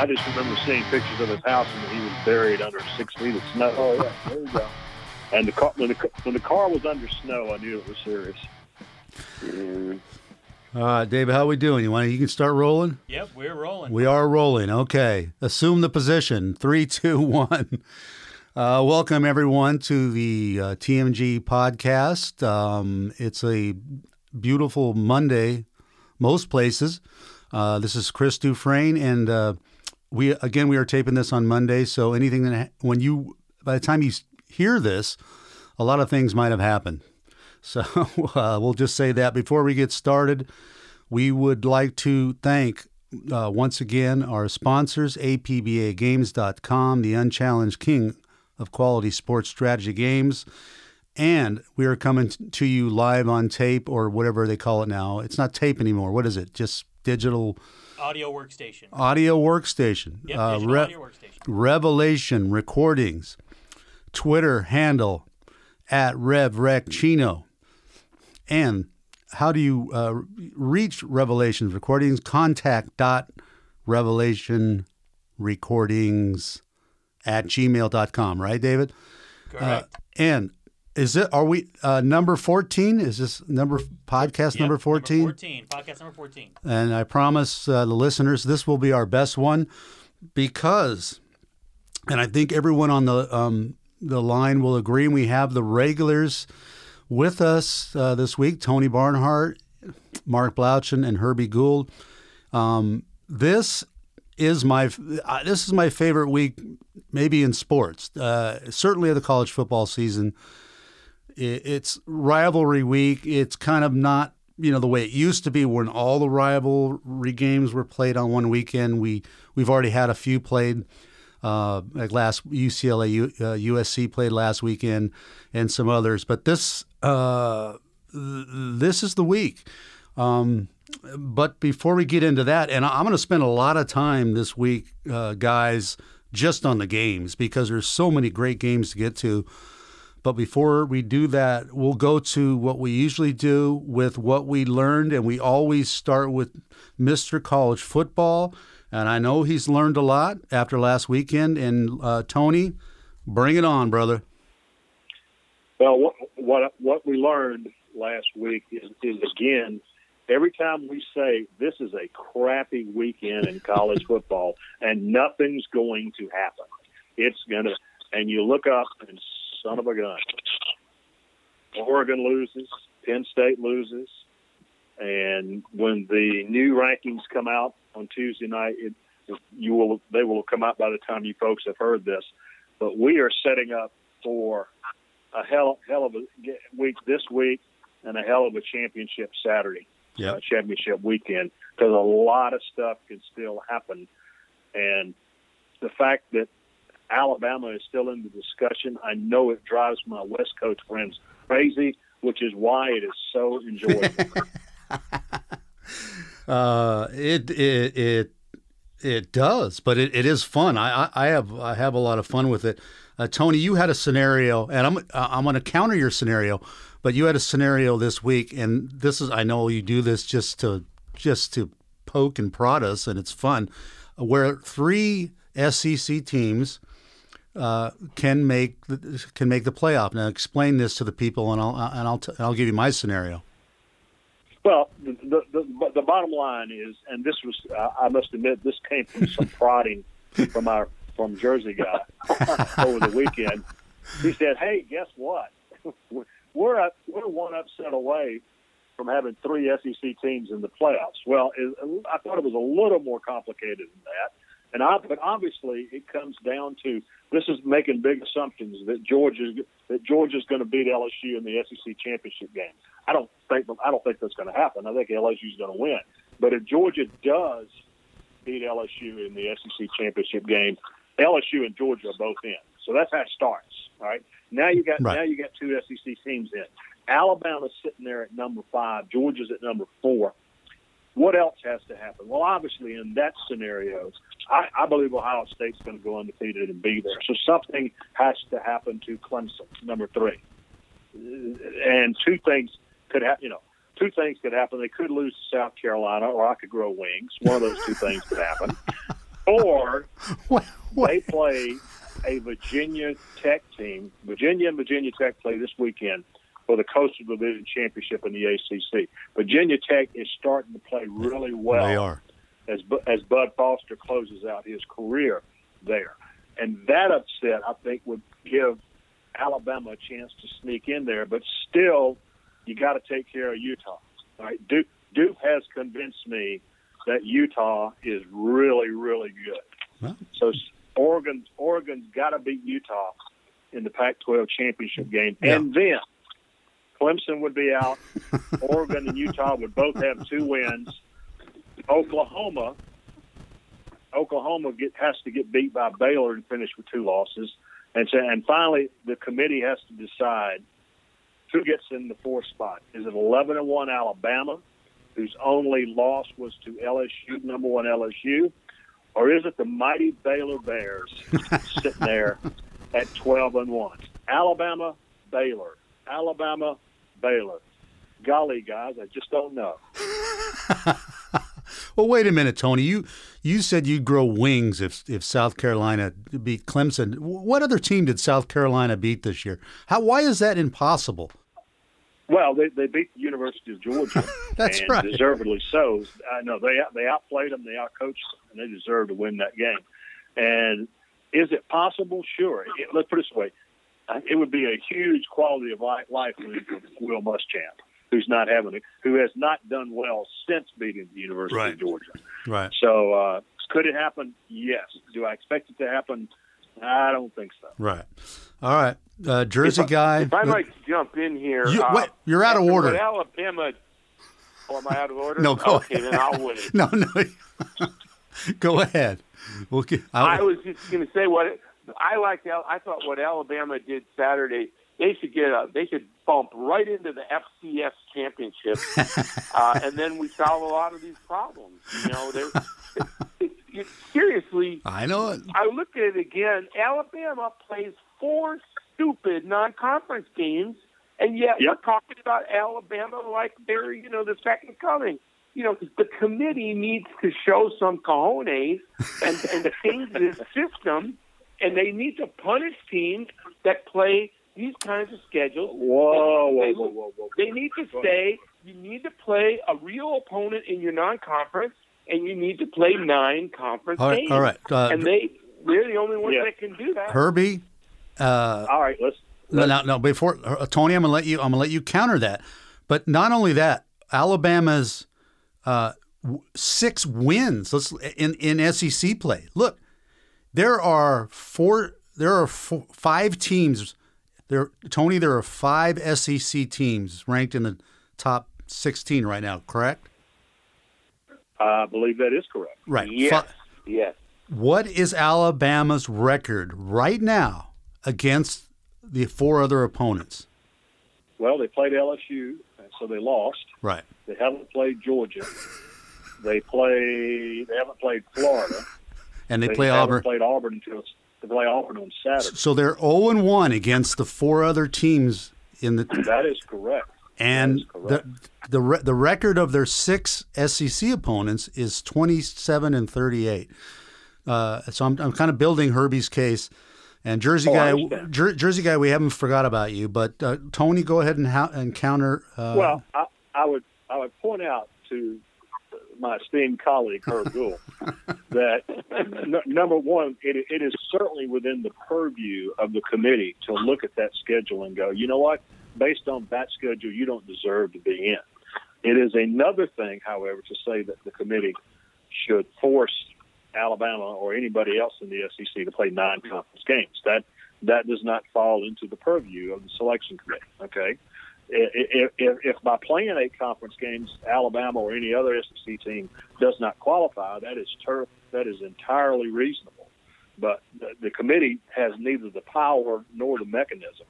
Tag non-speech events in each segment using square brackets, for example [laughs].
I just remember seeing pictures of his house and he was buried under six feet of snow. Oh yeah, there you go. [laughs] And the car, when the when the car was under snow, I knew it was serious. All right, David, how are we doing? You want you can start rolling? Yep, we're rolling. We are rolling. Okay. Assume the position. Three, two, one. Uh, welcome, everyone, to the uh, TMG podcast. Um, it's a beautiful Monday, most places. Uh, this is Chris Dufresne, and uh, we again we are taping this on Monday. So anything that when you by the time you hear this, a lot of things might have happened. So [laughs] uh, we'll just say that before we get started, we would like to thank uh, once again our sponsors, APBAGames.com, the unchallenged king of quality sports strategy games. And we are coming to you live on tape or whatever they call it now. It's not tape anymore. What is it? Just digital Audio workstation. audio workstation. Yep, Uh, re- audio workstation. Revelation Recordings, Twitter handle at RevRecChino. And how do you uh, reach Revelations Recordings? Contact dot Revelation Recordings at gmail.com, right, David? Correct. And is it, are we, uh, number 14? Is this number, podcast Yep, number 14? 14. Podcast number 14. And I promise uh, the listeners this will be our best one because, and I think everyone on the um, the line will agree. We have the regulars with us uh, this week: Tony Barnhart, Mark Blaudschun, and Herbie Gould. Um, this is my uh, this is my favorite week, maybe in sports. Uh, certainly of the college football season it's rivalry week. It's kind of not you know the way it used to be when all the rivalry games were played on one weekend. We we've already had a few played. Uh, like last UCLA, U, uh, USC played last weekend, and some others. But this uh, th- this is the week. Um, but before we get into that, and I- I'm going to spend a lot of time this week, uh, guys, just on the games because there's so many great games to get to. But before we do that, we'll go to what we usually do with what we learned, and we always start with Mr. College Football. And I know he's learned a lot after last weekend. And uh, Tony, bring it on, brother. Well, what what what we learned last week is, is again, every time we say this is a crappy weekend in college [laughs] football and nothing's going to happen, it's gonna. And you look up and son of a gun, Oregon loses, Penn State loses, and when the new rankings come out on Tuesday night, it, you will they will come out by the time you folks have heard this. But we are setting up for a hell hell of a week this week and a hell of a championship Saturday, Yep. uh, championship weekend, because a lot of stuff can still happen, and the fact that Alabama is still in the discussion, I know it drives my West Coast friends crazy, which is why it is so enjoyable. [laughs] [laughs] Uh, it it it it does, but it, it is fun. I, I I have I have a lot of fun with it. Uh, Tony, you had a scenario, and I'm uh, I'm going to counter your scenario, but you had a scenario this week, and this is I know you do this just to just to poke and prod us, and it's fun, where three SEC teams uh, can make the, can make the playoff. Now, explain this to the people, and I'll and I'll t- I'll give you my scenario. Well, the, the the the bottom line is, and this was I I must admit this came from some [laughs] prodding from our from Jersey guy [laughs] over the weekend. He said, "Hey, guess what? [laughs] We're up, we're one upset away from having three SEC teams in the playoffs." Well, it, I thought it was a little more complicated than that. And I, but obviously, it comes down to this is making big assumptions that Georgia that Georgia's going to beat LSU in the SEC championship game. I don't think I don't think that's going to happen. I think LSU's going to win. But if Georgia does beat LSU in the SEC championship game, LSU and Georgia are both in. So that's how it starts. All right. Now you got Right. now you got two SEC teams in. Alabama's sitting there at number five. Georgia's at number four. What else has to happen? Well, obviously, in that scenario, I, I believe Ohio State's going to go undefeated and be there. So something has to happen to Clemson, number three. And two things could happen. You know, two things could happen. They could lose to South Carolina, or I could grow wings. One of those two things could happen. or [laughs] What? what? they play a Virginia Tech team. Virginia and Virginia Tech play this weekend for the Coastal Division Championship in the ACC. Virginia Tech is starting to play really well They are. as as Bud Foster closes out his career there, and that upset I think would give Alabama a chance to sneak in there. But still, you got to take care of Utah. Right, Duke Duke has convinced me that Utah is really really good. Well. So Oregon's Oregon's got to beat Utah in the Pac-12 championship game, Yeah. and then Clemson would be out. [laughs] Oregon and Utah would both have two wins. Oklahoma, Oklahoma get, has to get beat by Baylor and finish with two losses, and so, and finally the committee has to decide who gets in the fourth spot. Is it eleven and one Alabama, whose only loss was to LSU, number one LSU, or is it the mighty Baylor Bears [laughs] sitting there at twelve and one? Alabama, Baylor, Alabama, Baylor. Golly, guys, I just don't know. [laughs] Well, wait a minute, Tony. You you said you'd grow wings if if South Carolina beat Clemson. What other team did South Carolina beat this year? How? Why is that impossible? Well, they, they beat the University of Georgia, [laughs] That's right. deservedly so. I know they they outplayed them, they outcoached them, and they deserve to win that game. And is it possible? Sure. It, let's put it this way: it would be a huge quality of life, life win for Will Muschamp, who's not having it, who has not done well since beating the University Right. of Georgia. Right. So, uh, could it happen? Yes. Do I expect it to happen? I don't think so. Right. All right. Uh, Jersey If I- guy. If I might jump in here, You- uh, wait, you're out of order. Alabama. Oh, am I out of order? No, go okay, then I'll wait. [laughs] no, no. [laughs] Go ahead. We'll get, I was just going to say what I liked. Al- I thought what Alabama did Saturday. They should get a. They should bump right into the FCS championship, [laughs] uh, and then we solve a lot of these problems. You know, they're, it, it, it, seriously. I know it. I looked at it again. Alabama plays four stupid non-conference games, and yet Yep. we're talking about Alabama like they're you know the second coming. You know, the committee needs to show some cojones and, and change this system, and they need to punish teams that play these kinds of schedules. Whoa, whoa, They- whoa, whoa, whoa. They need to say you need to play a real opponent in your non-conference, and you need to play nine conference All right. games. All right. Uh, and they they're the only ones Yeah. that can do that. Herbie. Uh, All right, let's. no, no, no. Before uh, Tony, I'm gonna let you. I'm gonna let you counter that. But not only that, Alabama's uh, w- six wins. Let's in in SEC play. Look, there are four. There are four, five teams. There, Tony. There are five SEC teams ranked in the top 16 right now. Correct? I believe that is correct. Right. Yes, Fi- yes. What is Alabama's record right now against the four other opponents? Well, they played LSU, and so they lost. Right. They haven't played Georgia. [laughs] They play. They haven't played Florida. And they, They play Auburn. Played Auburn until they play Auburn on Saturday. So they're 0 and 1 against the four other teams in the That is correct. and is the correct. the re, the record of their six SEC opponents is 27 and 38. Uh, so I'm I'm kind of building Herbie's case. And Jersey Oh, guy. Jer- Jersey guy, we haven't forgot about you. But uh, Tony, go ahead and, ha- and counter. Uh, Well, I, I would I would point out to my esteemed colleague Herb [laughs] Gould that n- number one, it, it is certainly within the purview of the committee to look at that schedule and go, you know what, based on that schedule, you don't deserve to be in. It is another thing, however, to say that the committee should force Alabama or anybody else in the SEC to play non-conference games. That that does not fall into the purview of the selection committee. Okay, if, if, if by playing eight conference games, Alabama or any other SEC team does not qualify, that is that is entirely reasonable. But the, the committee has neither the power nor the mechanism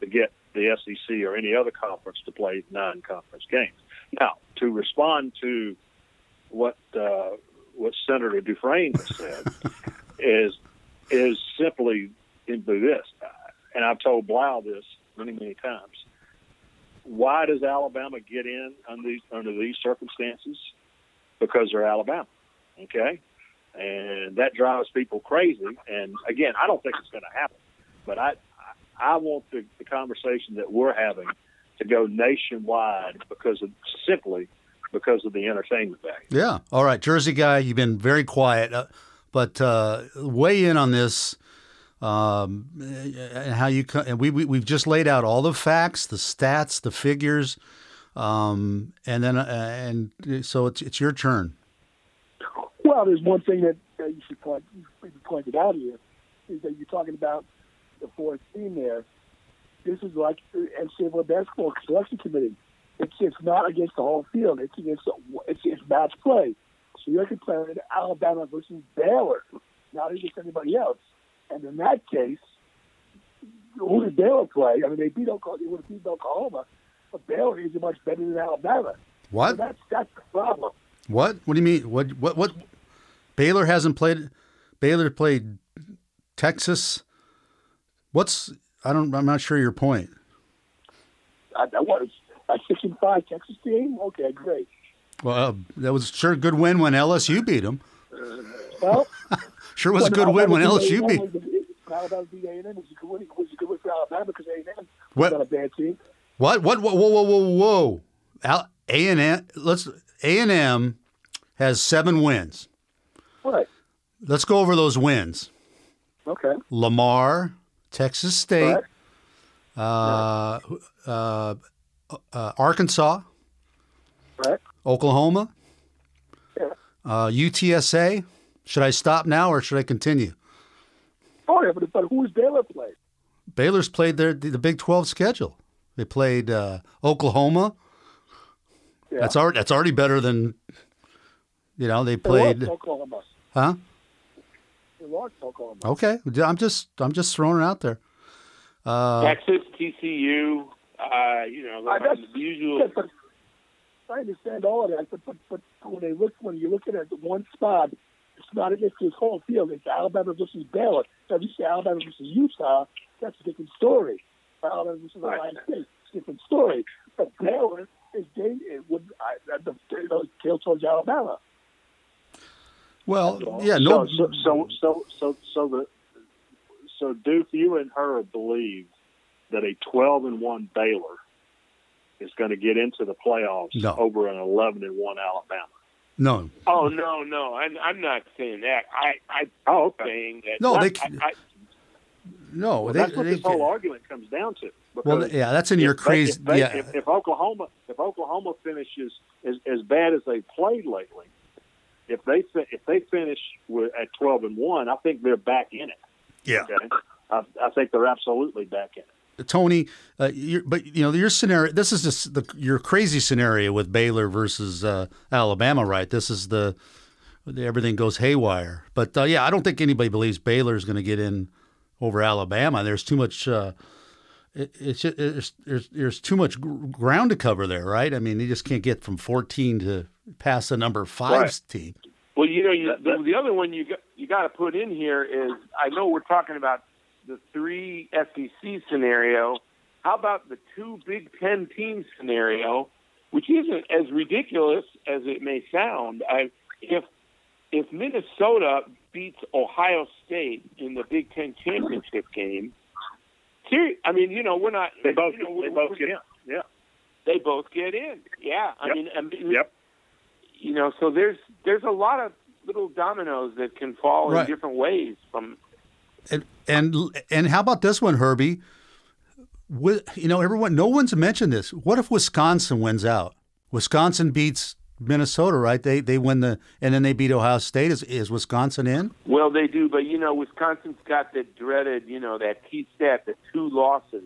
to get the SEC or any other conference to play non-conference games. Now, to respond to what uh, what Senator Dufresne has said [laughs] is is simply into this, and I've told Blau this many many times. Why does Alabama get in under these, under these circumstances? Because they're Alabama. Okay, and that drives people crazy. And again, I don't think it's going to happen, but I I want the, the conversation that we're having to go nationwide because of simply because of the entertainment value. Yeah. All right, Jersey guy, you've been very quiet, uh, but uh, weigh in on this. Um, and how you and we, we we've just laid out all the facts, the stats, the figures, um, and then uh, and so it's it's your turn. Well, there's one thing that, that you should point you pointed out here is that you're talking about the fourth team there. This is like NCAA basketball selection committee. It's it's not against the whole field. It's against it's it's match play. So you're comparing Alabama versus Baylor, not against anybody else. And in that case, who did Baylor play? I mean, they beat Oklahoma. They would have beat Oklahoma, but Baylor is much better than Alabama. What? So that's that's the problem. What? What do you mean? What? What? What? Baylor hasn't played. Baylor played Texas. What's? I don't. I'm not sure your point. I, that was a six and five Texas team. Okay, great. Well, uh, that was sure a good win when LSU beat them. Well, [laughs] Sure was a good win when LSU beat. Alabama beat A&M. It was a good win. It was a good win for Alabama because A&M What? was not a bad team. What? What? Whoa! Whoa! Whoa! Whoa! Whoa! Al- A and M. Let's. A and M has seven wins. Right. Let's go over those wins. Okay. Lamar, Texas State, Right. uh, uh, uh, Arkansas, Right. Oklahoma, Yeah. uh, UTSA. Should I stop now or should I continue? Oh yeah, but, but who's Baylor played? Baylor's played their the Big Twelve schedule. They played uh, Oklahoma. Yeah. That's already that's already better than. You know they They lost played, to Oklahoma. huh? They lost Oklahoma. Okay, I'm just I'm just throwing it out there. Uh, Texas, TCU, uh, you know, I the, guess- the usual. Yeah, but I understand all of that, but, but but when they look when you're looking at the one spot, it's not against this whole field. It's Alabama versus Baylor. So if you say Alabama versus Utah, that's a different story. Alabama versus Ohio State, it's a different story. But Baylor is they it would I, the you know, tail towards Alabama. well, yeah, no, So, so, so, so, so the so Duke, you and her believe that a 12 and one Baylor is going to get into the playoffs No. over an 11 and one Alabama. No, Oh no, no, I'm, I'm not saying that. I, I, Oh, I'm saying that. No, I, they- I, I, no. Well, they- that's what they- this whole argument comes down to. well, yeah, that's in your crazy. If, yeah, if, if Oklahoma, if Oklahoma finishes as, as bad as they played lately, if they if they finish with, at 12 and one, I think they're back in it. yeah. Okay, I, I think they're absolutely back in it. Tony, uh, you're, but you know your scenario. This is just the your crazy scenario with Baylor versus uh, Alabama, right? This is the everything goes haywire. But uh, yeah, I don't think anybody believes Baylor is going to get in over Alabama. There's too much. Uh, it, it's just, there's, there's there's too much ground to cover there, right? I mean, you just can't get from 14 to past the number five Right. team. well, you know, you, the, the other one you got, you got to put in here is I know we're talking about the three SEC scenario. How about the two Big Ten team scenario, which isn't as ridiculous as it may sound? I, if if Minnesota beats Ohio State in the Big Ten championship game, seri- I mean, you know, we're not. They both you know, they both get in. Yeah. They both get in. Yeah, I Yep. mean, I mean, Yep. you know, so there's there's a lot of little dominoes that can fall Right. in different ways from And and and how about this one, Herbie? You know, everyone, no one's mentioned this. What if Wisconsin wins out? Wisconsin beats Minnesota, right? They they win the and then they beat Ohio State. Is is Wisconsin in? Well, they do, but you know, Wisconsin's got that dreaded, you know, that key stat, the two losses.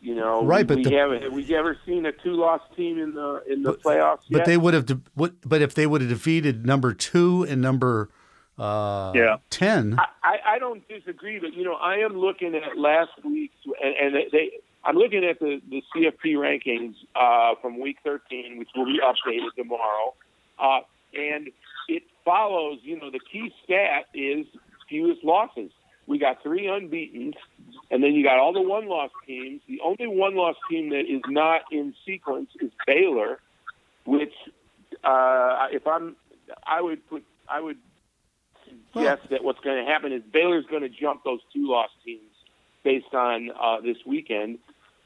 You know, Right, but we, the- haven't have we ever seen a two-loss team in the in the playoffs But yet? they would have. But if they would have defeated number two and number uh, Yeah. ten, I, I don't disagree, but you know, I am looking at last week's, and, and they, I'm looking at the the CFP rankings uh, from week 13, which will be updated tomorrow, uh, and it follows. You know, the key stat is fewest losses. We got three unbeaten, and then you got all the one-loss teams. The only one-loss team that is not in sequence is Baylor, which, uh, if I'm, I would put, I would suggest that what's going to happen is Baylor's going to jump those two loss teams based on uh, this weekend.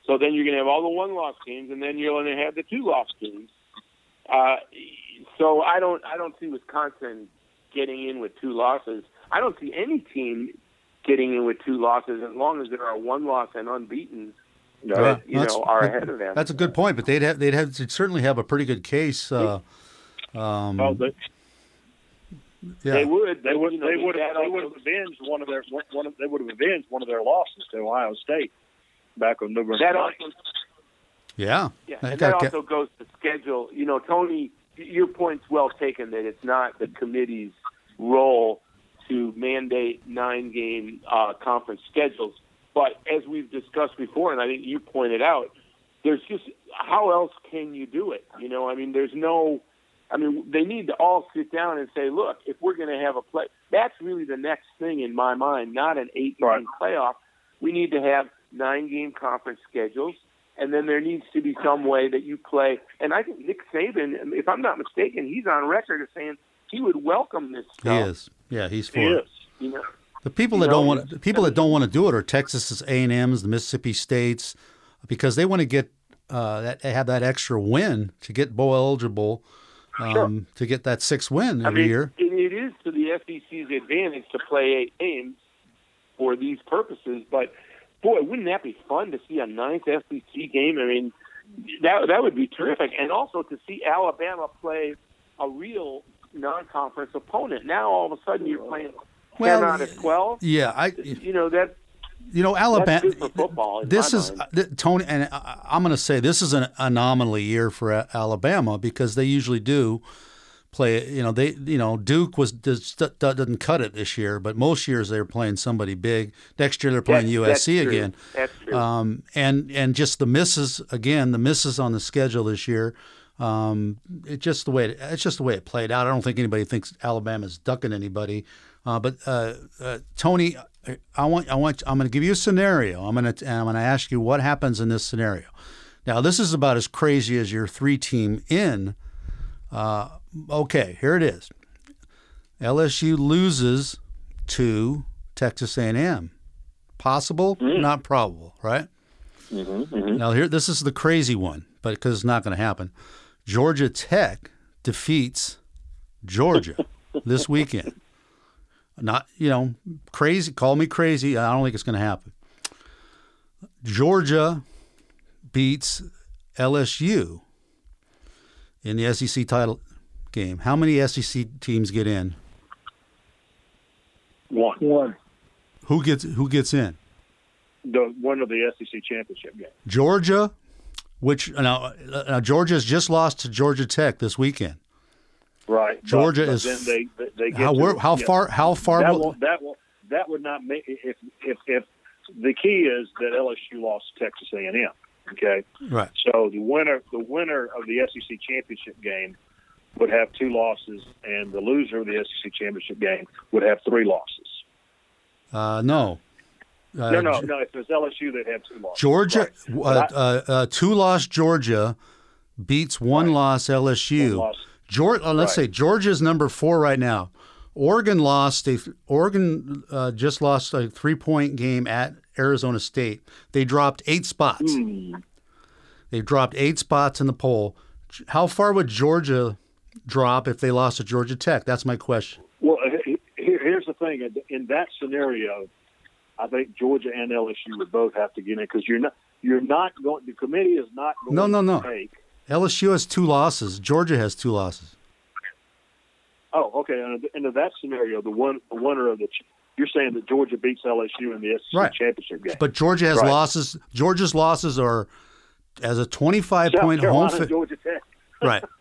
So then you're going to have all the one loss teams, and then you're going to have the two loss teams. Uh, so I don't I don't see Wisconsin getting in with two losses. I don't see any team getting in with two losses as long as there are one loss and unbeaten. Yeah, that, you that's- know, are ahead of them. That's a good point, but they'd have they'd have they'd certainly have a pretty good case. Uh, um, they, yeah. They would. they would you know, they would have they would have avenged one of their one, one of, they would have avenged one of their losses to Ohio State back on November That 9th. also yeah. Yeah, and that ca- also goes to schedule. You know, Tony, your point's well taken that it's not the committee's role to mandate nine game uh, conference schedules. But as we've discussed before, and I think you pointed out, there's just how else can you do it? You know, I mean, there's no. I mean, they need to all sit down and say, look, if we're going to have a play, that's really the next thing in my mind, not an eight game Right. playoff. We need to have nine game conference schedules and then there needs to be some way that you play. And I think Nick Saban, if I'm not mistaken, he's on record as saying he would welcome this he is. Yeah, he's for He it. is. You know, The people You that know, don't want the people that don't want to do it are Texas's A and M's, the Mississippi States, because they want to get uh, that have that extra win to get bowl eligible, um, to get that sixth win I every mean, year. it, it is to the SEC's advantage to play eight games for these purposes. But boy, wouldn't that be fun to see a ninth SEC game? I mean, that that would be terrific, and also to see Alabama play a real non-conference opponent. Now all of a sudden you're playing Well, ten out of twelve. Yeah, I You know that you know Alabama. That's football. This is th- Tony, and I, I'm going to say this is an anomaly year for A- Alabama because they usually do play. You know, they you know Duke was does, doesn't cut it this year, but most years they're playing somebody big. Next year they're playing That's- that's USC true. again. That's true. Um, and and just the misses again, the misses on the schedule this year. Um, it's just the way it, it's just the way it played out. I don't think anybody thinks Alabama's ducking anybody. Uh, but uh, uh, Tony, I want I want I'm going to give you a scenario. I'm going to I'm going to ask you what happens in this scenario. Now this is about as crazy as your three team in. Uh, okay, here it is. LSU loses to Texas A&M. Possible, not probable, right? Now here, this is the crazy one, but because it's not going to happen. Georgia Tech defeats Georgia this weekend. Not, you know, crazy. Call me crazy. I don't think it's going to happen. Georgia beats LSU in the SEC title game. How many SEC teams get in? One. One. Who gets who gets in? The one of the SEC championship game. Georgia, which now, now Georgia's just lost to Georgia Tech this weekend. Right. Georgia but is- Then they they, they get How to- how yeah. far how far That will- that will that would not make if if if the key is that LSU lost to Texas A and M. Okay. right? So the winner the winner of the SEC championship game would have two losses, and the loser of the SEC championship game would have three losses. Uh, no. Uh, no, no, no. If it's LSU, they'd have two losses. Georgia, Right. uh, uh, uh, two loss Georgia beats one Right. loss LSU. One loss. Georgia, uh, let's Right. say Georgia's number four right now. Oregon lost. A, Oregon uh, just lost a three-point game at Arizona State. They dropped eight spots. Hmm. They dropped eight spots in the poll. How far would Georgia drop if they lost to Georgia Tech? That's my question. Well, here, here's the thing. In- In that scenario, I think Georgia and LSU would both have to get in because you're not you're not going. The committee is not going No, no, no. to take. LSU has two losses. Georgia has two losses. Oh, okay. And into that scenario, the one the winner of the you're saying that Georgia beats LSU in the SEC Right. championship game. But Georgia has Right. losses. Georgia's losses are as a 25 South point home. Carolina, Fi- Georgia Tech. [laughs] right. [laughs]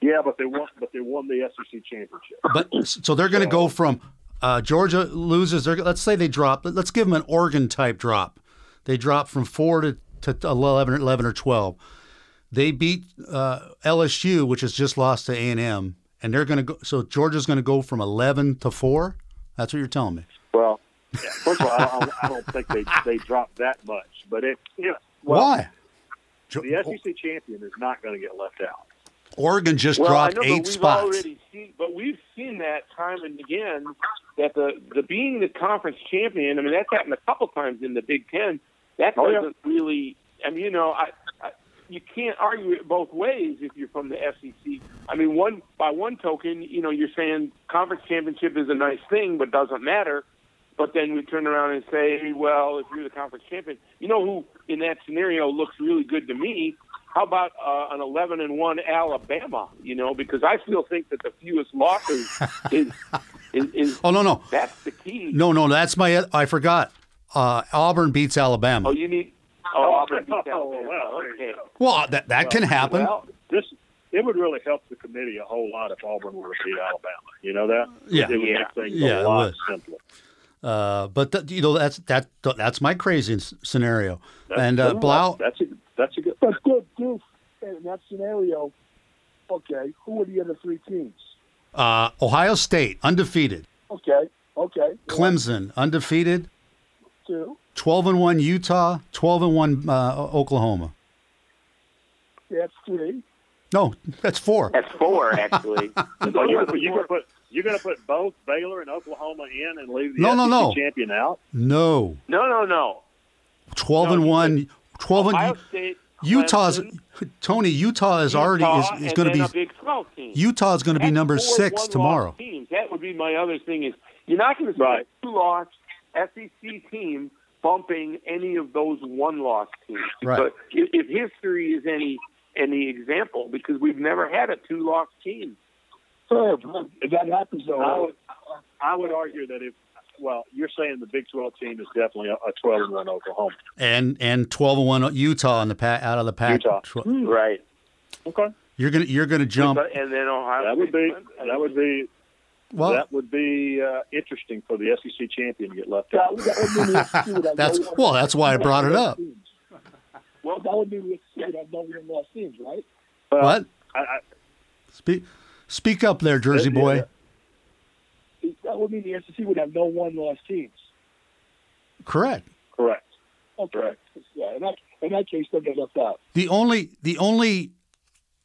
Yeah, but they won. But they won the SEC championship. But so they're going to go from uh, Georgia loses. They're, let's say they drop. Let's give them an Oregon type drop. They drop from four to, to 11, 11 or 12. They beat uh, LSU, which has just lost to A and M, and they're going to go. So Georgia's going to go from 11 to four. That's what you're telling me. Well, yeah, first of all, I don't, I don't think they they dropped that much. But it, you know, well, Why? the SEC champion is not going to get left out. Oregon just well, dropped I know, eight spots. already seen, but we've seen that time and again that the the being the conference champion. I mean, that's happened a couple times in the Big Ten. That Oh, yeah. doesn't really. I mean, you know, I you can't argue it both ways if you're from the SEC. I mean, one by one token, you know, you're saying conference championship is a nice thing, but doesn't matter. But then we turn around and say, well, if you're the conference champion, you know who in that scenario looks really good to me? How about uh, an 11 and one Alabama? You know, because I still think that the fewest losses [laughs] is, is is oh no, no, that's the key. no, no. That's my. I forgot. Uh, Auburn beats Alabama. Oh, you need. Oh, Auburn beats Oh, well, there you okay. go. well, that that can happen. Well, this it would really help the committee a whole lot if Auburn were to beat Alabama. You know that? Yeah. it would Yeah. make things Yeah, a lot simpler. Uh, but th- you know that's that that's my crazy s- scenario. That's and uh. Blau, That's a that's a good. But good, Deuce, in that scenario, okay, who are the other three teams? uh, Ohio State undefeated, Okay, okay. Clemson undefeated, Two. Twelve and one Utah, twelve and one uh, Oklahoma. That's three. No, that's four. That's four actually. [laughs] So you're, gonna- you're gonna put you're going to put both Baylor and Oklahoma in and leave the No, no, SEC no. champion out. No, no, no, no. twelve No, and you one, twelve Ohio and State. Utah's. Clemson, Tony, Utah is already is, is going to be a Big 12 team. Utah is going to be number four six one-loss tomorrow. Teams. That would be my other thing is you're not going to see Right. a two-loss SEC team bumping any of those one-loss teams. Right. But if, if history is any any example, because we've never had a two-loss team. Third. If that happens, I though, would I would argue that if well, you're saying the Big 12 team is definitely a, a 12 and one Oklahoma. and and twelve and one Utah in the pack out of the pack. Utah. Tw- hmm. Right. Okay, You're gonna you're gonna jump. And then Ohio that would be that would be Well, that would be uh, interesting for the SEC champion to get left out. [laughs] that would mean the SEC would have That's- well, that's why I brought it up. [laughs] Well, that would be the SEC would have no one lost teams, right? Well, what? I, I, Speak speak up there, Jersey Yeah, boy. yeah. That would mean the SEC would have no one lost teams. Correct. correct. Okay. Correct. Yeah, in that, in that case, they'll get left out. The only the only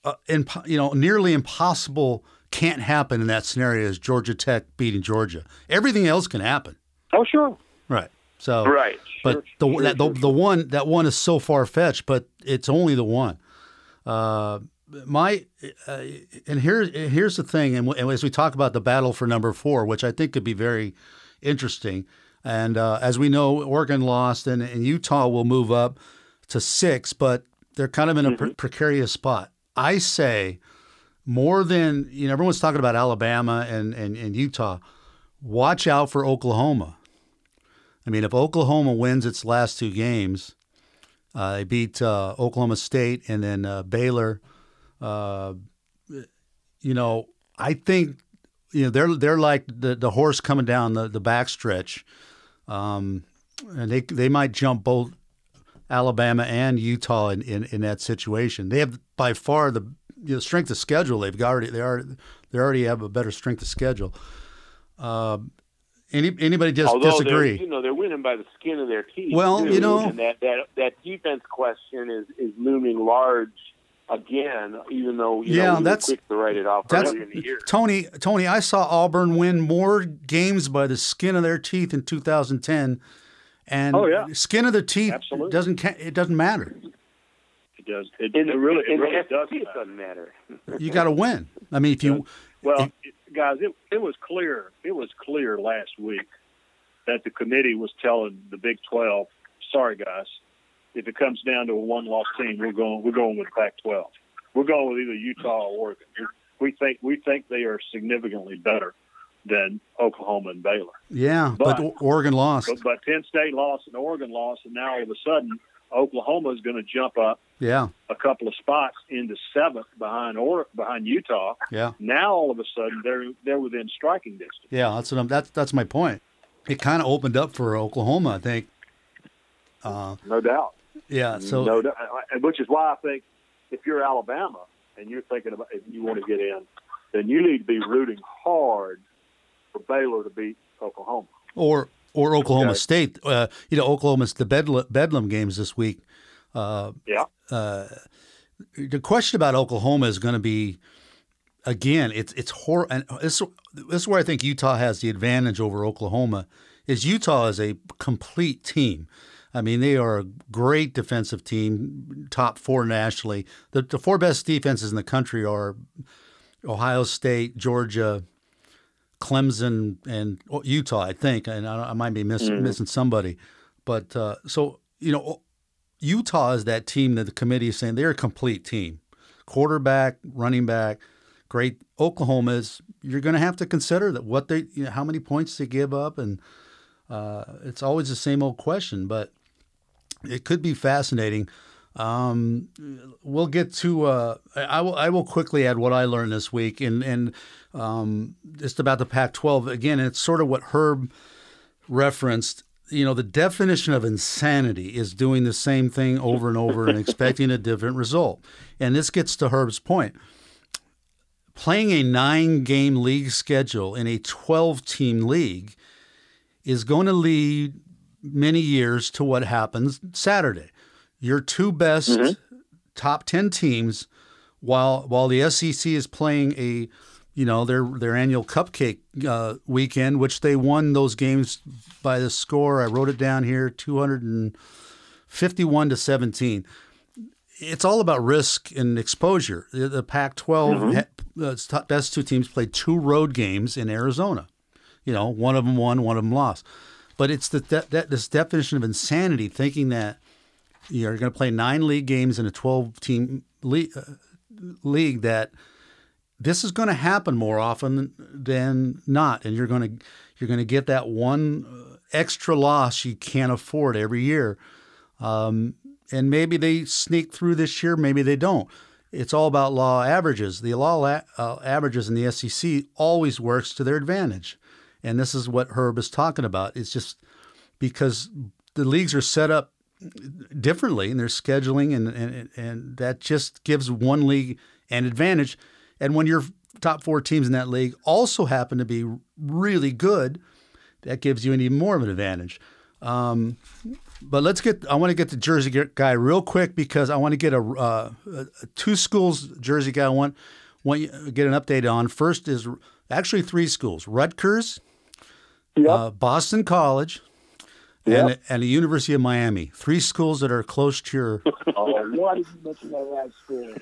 uh, imp- you know nearly impossible can't happen in that scenario is Georgia Tech beating Georgia. Everything else can happen. Oh, sure. Right. So Right. but Sure, the, sure, that, the sure, the one that one is so far fetched, but it's only the one. Uh, my uh, and here here's the thing, and, w- and as we talk about the battle for number four, which I think could be very interesting, and uh, as we know, Oregon lost, and, and Utah will move up to six, but they're kind of in a pre- precarious spot. I say more than you know, everyone's talking about Alabama and, and, and Utah. Watch out for Oklahoma. I mean, if Oklahoma wins its last two games, uh, they beat uh, Oklahoma State and then uh, Baylor. Uh, you know, I think you know they're they're like the, the horse coming down the the backstretch, um, and they they might jump both Alabama and Utah in, in, in that situation. They have by far the you know, strength of schedule. They've got already they are they already have a better strength of schedule. Uh, any anybody just Although disagree? you know they're winning by the skin of their teeth. Well, too. you know- and that that that defense question is is looming large again. Even though you Yeah, know, we that's- quick to write it off That's earlier in the year. Tony. Tony, I saw Auburn win more games by the skin of their teeth in 2010, and Oh, yeah. skin of the teeth Absolutely. doesn't it doesn't matter. It does. It, in the, it really, it in really the does. It doesn't matter. You got to win. I mean, if you Well, it, guys, it, it was clear. It was clear last week that the committee was telling the Big Twelve, "Sorry, guys, if it comes down to a one-loss team, we're going. We're going with Pac-12. We're going with either Utah or Oregon. We think we think they are significantly better than Oklahoma and Baylor. yeah, but, But- Oregon lost. But, but Penn State lost and Oregon lost, and now all of a sudden Oklahoma is going to jump up yeah, a couple of spots into seventh behind or behind Utah. yeah, Now all of a sudden they're they're within striking distance. yeah. That's what I'm, that's that's my point. It kind of opened up for Oklahoma, I think. Uh, No doubt. yeah. So no doubt. Which is why I think if you're Alabama and you're thinking about if you want to get in, then you need to be rooting hard for Baylor to beat Oklahoma. or or Oklahoma Okay. State. Uh, you know, Oklahoma's the Bedlam, Bedlam games this week. Uh, Yeah. uh, the question about Oklahoma is going to be again. It's it's hor and this this is where I think Utah has the advantage over Oklahoma. Is Utah is a complete team. I mean, they are a great defensive team, top four nationally. The, the four best defenses in the country are Ohio State, Georgia, Clemson, and Utah, I think. And I, I might be miss, mm. missing somebody. But uh, so, you know, Utah is that team that the committee is saying they're a complete team quarterback, running back, great. Oklahoma is, you're going to have to consider that what they, you know, how many points they give up. And uh, it's always the same old question. But it could be fascinating. Um, we'll get to. Uh, I will. I will quickly add what I learned this week, and and um, just about the Pac-12 again. It's sort of what Herb referenced. You know, the definition of insanity is doing the same thing over and over and expecting a different result. And this gets to Herb's point. Playing a nine-game league schedule in a 12-team league is going to lead many years to what happens Saturday. Your two best mm-hmm. top 10 teams while while the SEC is playing a you know their their annual cupcake uh, weekend, which they won those games by the score. I wrote it down here, two hundred and fifty-one to seventeen. It's all about risk and exposure. The, the Pac-12 mm-hmm. uh, best two teams played two road games in Arizona. You know, one of them won, one of them lost. But it's the, that this definition of insanity, thinking that you're going to play nine league games in a 12 team league, uh, league that this is going to happen more often than not, and you're going to you're going to get that one uh, extra loss you can't afford every year. Um, and maybe they sneak through this year, maybe they don't. It's all about law averages. The law uh, averages in the SEC always works to their advantage. And this is what Herb is talking about. It's just because the leagues are set up differently in their scheduling, and, and, and that just gives one league an advantage. And when your top four teams in that league also happen to be really good, that gives you an even more of an advantage. Um, but let's get. I want to get the Jersey guy real quick because I want to get a, uh, a two schools Jersey guy. I want want you get an update on. First is actually three schools: Rutgers, yep. uh, Boston College, yep. and, and the University of Miami. Three schools that are close to your. [laughs] oh, why did you mention that last school?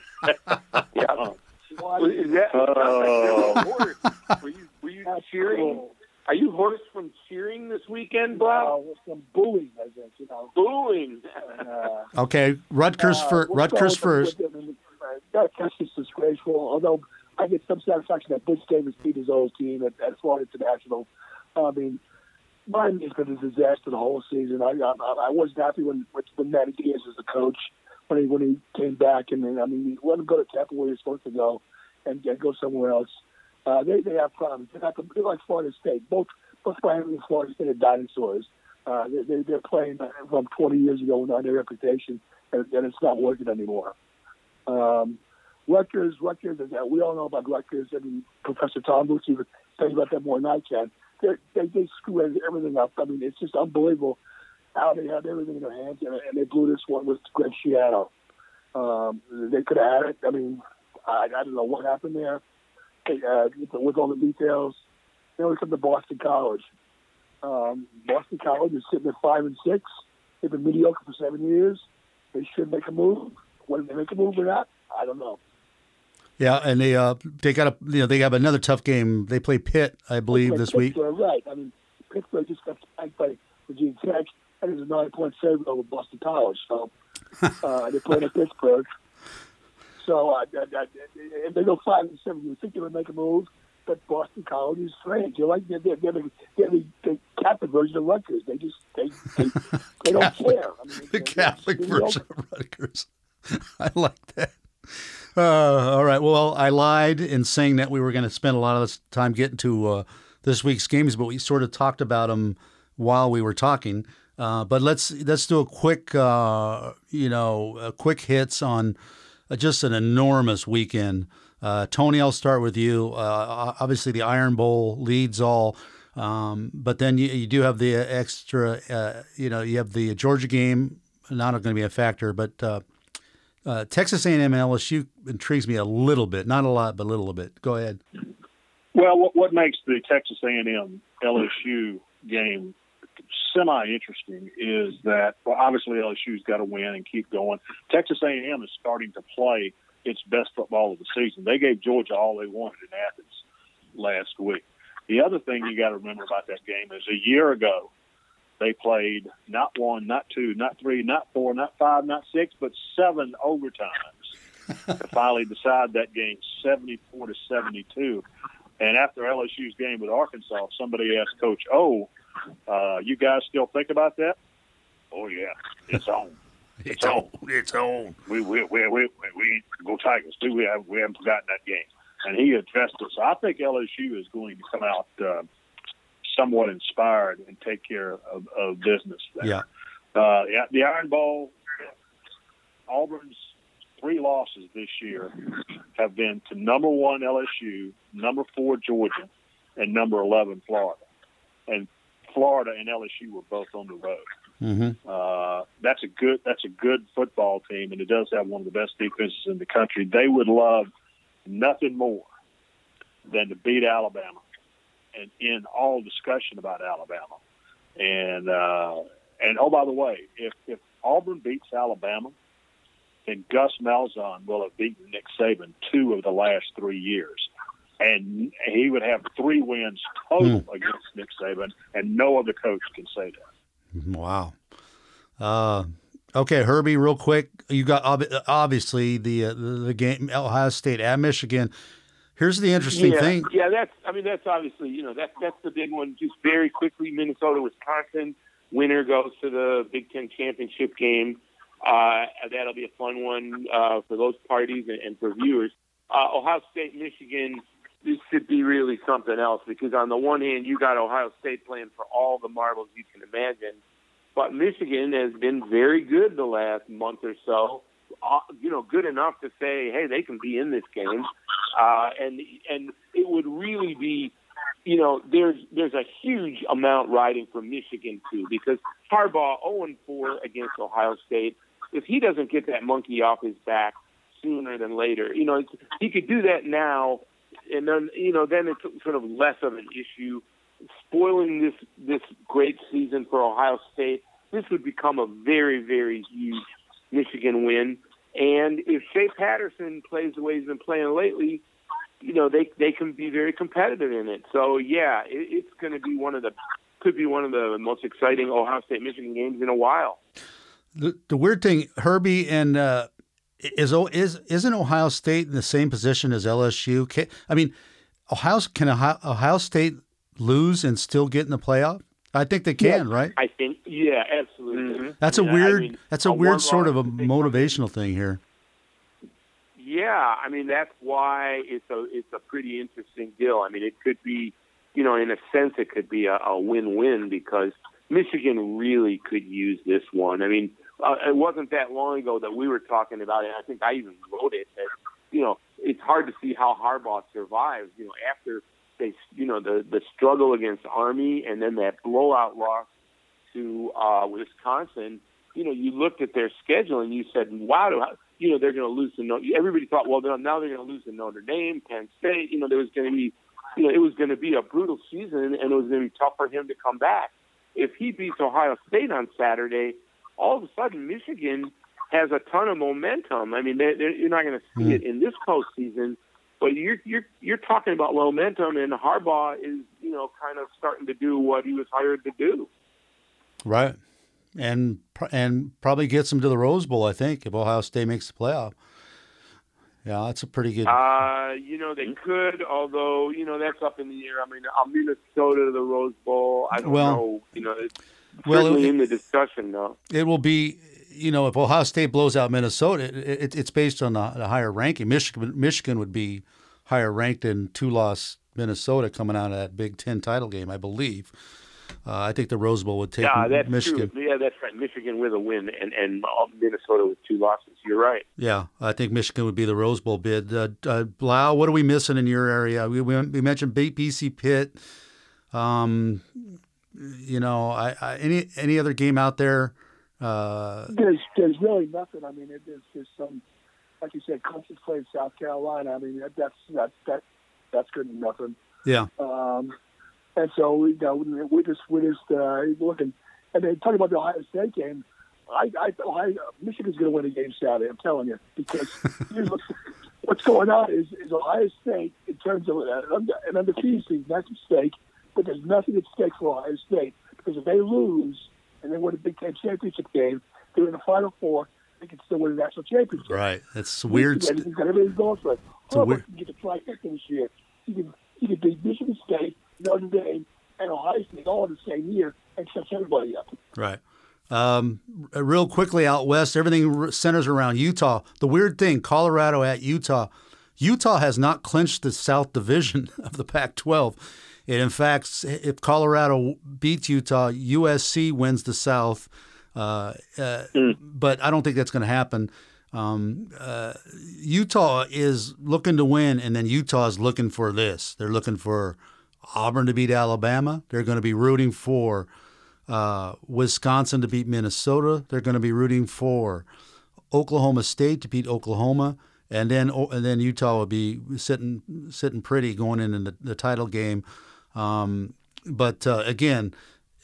yeah. Why is that? Uh, were you, were you cheering? Are you hoarse from cheering this weekend, Bob? No, some booing, I think. You know, booing. uh, okay, Rutgers uh, for Rutgers first. That catch is disgraceful. Although I get some satisfaction that Butch Davis beat his old team at, at Florida International. I mean, Miami's been a disaster the whole season. I I, I wasn't happy when when Manny Diaz was the coach when he when he came back, and then, I mean let him go to Temple where he was supposed to go, and, and go somewhere else. Uh, they they have problems. They're, not, they're like Florida State. Both both Miami and Florida State are dinosaurs. Uh, they, they they're playing from 20 years ago on their reputation, and, and it's not working anymore. Um, Rutgers, Rutgers, we all know about Rutgers. I mean, Professor Tom Luicci would tell about that more than I can they they, they screw everything up. I mean, it's just unbelievable how they had everything in their hands, and, and they blew this one with Greg Schiano. Um, they could have had it. I mean, I, I don't know what happened there. Uh, with all the details, they only come to Boston College. Um, Boston College is sitting at five and six. They've been mediocre for seven years. They should make a move. Whether they make a move or not, I don't know. Yeah, and they uh they got a you know they have another tough game. They play Pitt, I believe, this Pittsburgh, week. Right. I mean, Pittsburgh just got spanked by Virginia Tech, and it's a nine point favorite over Boston College. So uh, they're playing at Pittsburgh. So uh, if they go five and seven, you think they would make a move. But Boston College is strange. You're like they're, they're, they're, the, they're the, the Catholic version of Rutgers. They just they they, they [laughs] don't care. I mean, the Catholic version of Rutgers. [laughs] I like that. Uh, all right. Well, I lied in saying that we were going to spend a lot of this time getting to uh, this week's games, but we sort of talked about them while we were talking. Uh, but let's let's do a quick, uh, you know, a quick hits on uh, just an enormous weekend. Uh, Tony, I'll start with you. obviously, the Iron Bowl leads all. Um, but then you, you, do have the extra, you know, you have the Georgia game, not going to be a factor, but uh, Texas A&M LSU intrigues me a little bit, not a lot, but a little bit. Go ahead. Well, what, what makes the Texas A&M LSU game semi interesting is that well, obviously LSU's got to win and keep going. Texas A&M is starting to play its best football of the season. They gave Georgia all they wanted in Athens last week. The other thing you got to remember about that game is a year ago they played not one, not two, not three, not four, not five, not six, but seven overtimes to [laughs] finally decide that game 74 to 72. And after LSU's game with Arkansas, somebody asked Coach O, uh, "You guys still think about that?" Oh yeah, it's on. [laughs] It's on. It's on. We we we we, we go Tigers. We we, have, we haven't forgotten that game. And he addressed it. So I think LSU is going to come out uh, somewhat inspired and take care of, of business. There. Yeah. Uh, yeah, the Iron Bowl. Auburn's three losses this year have been to number one LSU, number four Georgia, and number eleven Florida. And Florida and LSU were both on the road. Mm-hmm. Uh, that's a good that's a good football team, and it does have one of the best defenses in the country. They would love nothing more than to beat Alabama and end all discussion about Alabama. And uh, and oh by the way, if if Auburn beats Alabama, then Gus Malzahn will have beaten Nick Saban two of the last three years. And he would have three wins total Hmm. against Nick Saban, and no other coach can say that. Wow. Uh, okay, Herbie, real quick. You got ob- obviously the, uh, the the game Ohio State at Michigan. Here's the interesting yeah, thing. Yeah, that's. I mean, that's obviously you know that's that's the big one. Just very quickly, Minnesota, Wisconsin. Winner goes to the Big Ten championship game. Uh, that'll be a fun one uh, for those parties and, and for viewers. Uh, Ohio State, Michigan. This should be really something else because on the one hand, you got Ohio State playing for all the marbles you can imagine, but Michigan has been very good the last month or so. Uh, you know, good enough to say, hey, they can be in this game, uh, and and it would really be, you know, there's there's a huge amount riding for Michigan too because Harbaugh 0 4 against Ohio State. If he doesn't get that monkey off his back sooner than later, you know, he could do that now, and then you know, then it's sort of less of an issue. Spoiling this this great season for Ohio State, this would become a very very huge Michigan win. And if Shea Patterson plays the way he's been playing lately, you know they they can be very competitive in it. So yeah, it, it's going to be one of the could be one of the most exciting Ohio State Michigan games in a while. The, the weird thing, Herbie, and uh, is is isn't Ohio State in the same position as LSU? Can, I mean, Ohio can Ohio, Ohio State lose and still get in the playoff? I think they can, right? I think yeah, absolutely. Mm-hmm. That's a Yeah, I weird. mean, that's a a weird sort of a motivational thing here. Yeah, I mean that's why it's a it's a pretty interesting deal. I mean it could be, you know, in a sense it could be a, a win-win because Michigan really could use this one. I mean, uh, it wasn't that long ago that we were talking about it. I think I even wrote it that you know it's hard to see how Harbaugh survives. You know, after they you know the the struggle against Army and then that blowout loss to uh, Wisconsin. You know, you looked at their schedule and you said, "Wow, do I- you know they're going to lose to Notre." Everybody thought, "Well, now they're going to lose to Notre Dame, Penn State." You know, there was going to be, you know, it was going to be a brutal season, and it was going to be tough for him to come back. If he beats Ohio State on Saturday, all of a sudden Michigan has a ton of momentum. I mean, they they're, you're not going to see it in this postseason, but you're you're you're talking about momentum, and Harbaugh is you know kind of starting to do what he was hired to do. Right. And and probably gets them to the Rose Bowl, I think, if Ohio State makes the playoff. Yeah, that's a pretty good. Uh, you know, they could, although, you know, that's up in the air. I mean, uh, Minnesota to the Rose Bowl, I don't Well- know. You know, it's Well, certainly it- in the discussion, though. it will be, you know, if Ohio State blows out Minnesota, it, it, it's based on the, the higher ranking. Michigan Michigan would be higher ranked than two loss Minnesota coming out of that Big Ten title game, I believe. Uh, I think the Rose Bowl would take Yeah, that's Michigan. true. Yeah, that's right. Michigan with a win, and and uh, Minnesota with two losses. You're right. Yeah, I think Michigan would be the Rose Bowl bid. Uh, uh, Blau, what are we missing in your area? We, we, we mentioned BC Pitt. Um, you know, I, I, any any other game out there? Uh, There's there's really nothing. I mean, it, there's there's some like you said, Clemson's played South Carolina. I mean, that, that's that that that's good enough. Yeah. um, and so you know we're just we're just uh, looking. And then talking about the Ohio State game, I, I Ohio, Michigan's going to win the game Saturday. I'm telling you because [laughs] what's, what's going on is, is Ohio State in terms of an, under, an undefeated season. That's at stake, but there's nothing at stake for Ohio State because if they lose and they win a Big Ten championship game, they're in the Final Four. They can still win a national championship. Right. That's weird. He's got everything going for it. Harbaugh weird- can get the trifecta this year. He can he can beat Michigan State, Notre Dame, and Ohio State all in the same year and sets everybody up. Right. Um, real quickly out west, everything centers around Utah. The weird thing, Colorado at Utah. Utah has not clinched the South Division [laughs] of the Pac-12. And in fact, if Colorado beats Utah, USC wins the South. Uh, uh, But I don't think that's going to happen. Um, uh, Utah is looking to win, and then Utah is looking for this. They're looking for Auburn to beat Alabama. They're going to be rooting for uh, Wisconsin to beat Minnesota. They're going to be rooting for Oklahoma State to beat Oklahoma, and then and then Utah will be sitting sitting pretty going into the, the title game. Um, but uh, again,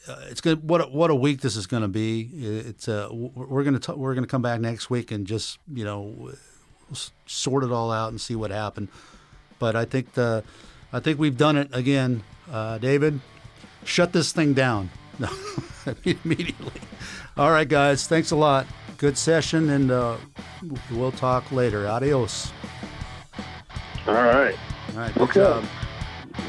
uh, it's good. What a, what a week this is going to be. It's uh, we're going to we're going to come back next week and just you know sort it all out and see what happened. But I think the I think we've done it again, uh, David. Shut this thing down [laughs] immediately. All right, guys. Thanks a lot. Good session, and uh, we'll talk later. Adios. All right. All right. Good Okay. job.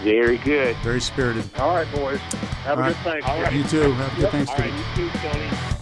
Very good. Very spirited. All right, boys. Have All a right. good Thanksgiving. You too. Have a good. Thanksgiving. All right, you too, Tony.